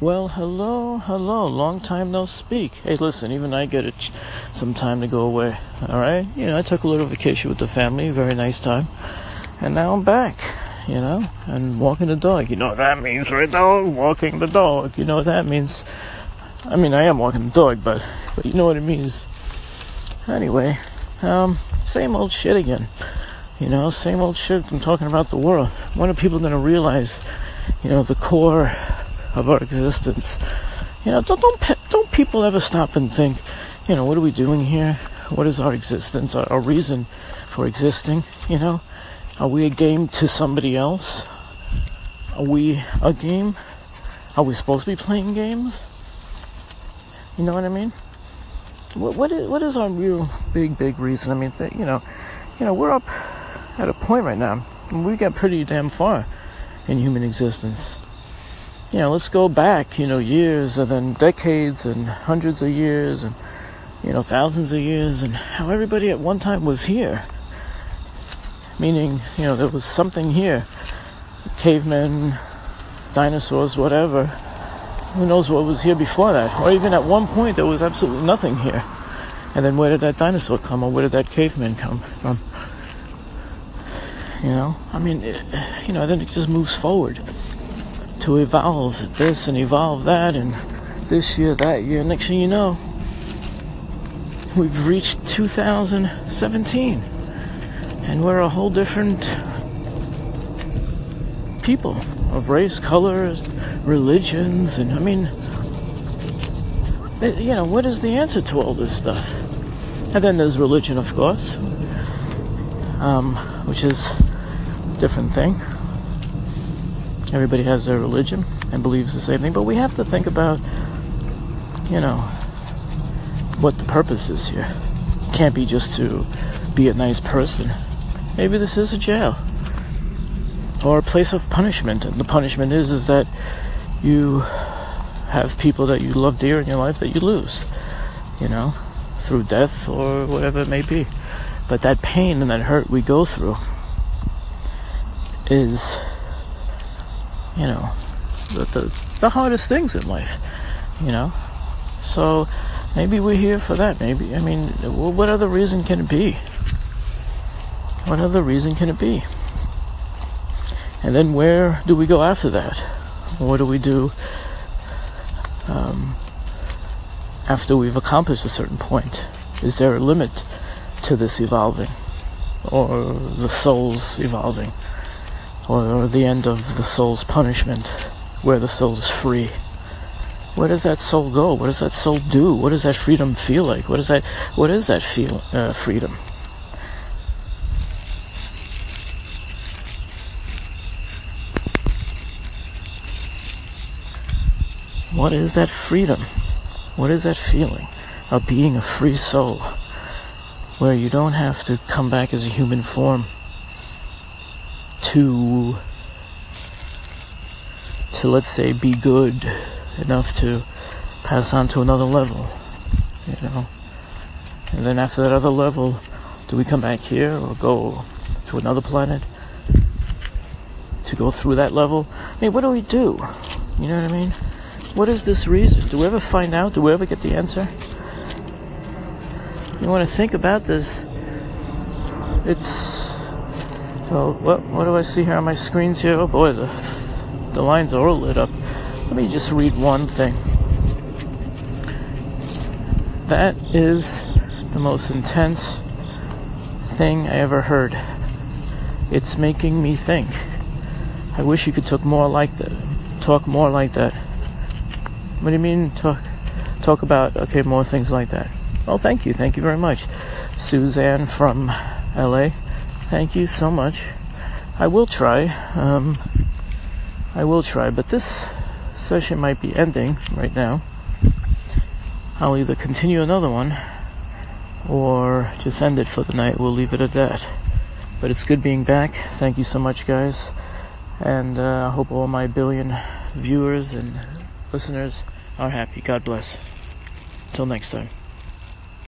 Well, hello, hello. Long time no speak. Hey, listen, even I get it some time to go away. All right? You know, I took a little vacation with the family, very nice time. And now I'm back, you know, and walking the dog. You know what that means, right, dog? Walking the dog. You know what that means. I mean, I am walking the dog, but, but you know what it means. Anyway, um, same old shit again. You know, same old shit. I'm talking about the world. When are people to realize, you know, the core of our existence. You know, don't don't don't people ever stop and think, you know, what are we doing here? What is our existence? Our, our reason for existing? You know, are we a game to somebody else? Are we a game? Are we supposed to be playing games? You know what I mean? What what is what is our real big big reason? I mean, th- you know, you know, we're up at a point right now. We got pretty damn far in human existence you know, let's go back, you know, years and then decades and hundreds of years and, you know, thousands of years and how everybody at one time was here. Meaning, you know, there was something here. Cavemen, dinosaurs, whatever. Who knows what was here before that? Or even at one point there was absolutely nothing here. And then where did that dinosaur come or where did that caveman come from? You know, I mean, it, you know, then it just moves forward to evolve this and evolve that and this year, that year. Next thing you know, we've reached 2017 and we're a whole different people of race, colors, religions, and I mean, you know, what is the answer to all this stuff? And then there's religion, of course, um, which is a different thing. Everybody has their religion and believes the same thing, but we have to think about, you know, what the purpose is here. can't be just to be a nice person. Maybe this is a jail or a place of punishment, and the punishment is is that you have people that you love dear in your life that you lose, you know, through death or whatever it may be. But that pain and that hurt we go through is you know, the, the, the hardest things in life, you know. So maybe we're here for that. Maybe, I mean, what other reason can it be? What other reason can it be? And then where do we go after that? What do we do um, after we've accomplished a certain point? Is there a limit to this evolving? Or the soul's evolving? Or the end of the soul's punishment, where the soul is free. Where does that soul go? What does that soul do? What does that freedom feel like? What is that? What is that feel? Uh, freedom. What is that freedom? What is that feeling of being a free soul, where you don't have to come back as a human form? To to let's say be good enough to pass on to another level you know? And then after that other level do we come back here or go to another planet to go through that level? I mean what do we do? You know what i mean? What is this reason? Do we ever find out? Do we ever get the answer? You want to think about this? It's so what what do I see here on my screens here? Oh boy, the the lines are all lit up. Let me just read one thing. That is the most intense thing I ever heard. It's making me think. I wish you could talk more like that. Talk more like that. What do you mean talk talk about okay more things like that? Well, thank you, thank you very much, Suzanne from LA. Thank you so much. I will try. Um, I will try, but this session might be ending right now. I'll either continue another one or just end it for the night. We'll leave it at that. But it's good being back. Thank you so much, guys. And uh, I hope all my billion viewers and listeners are happy. God bless. Until next time.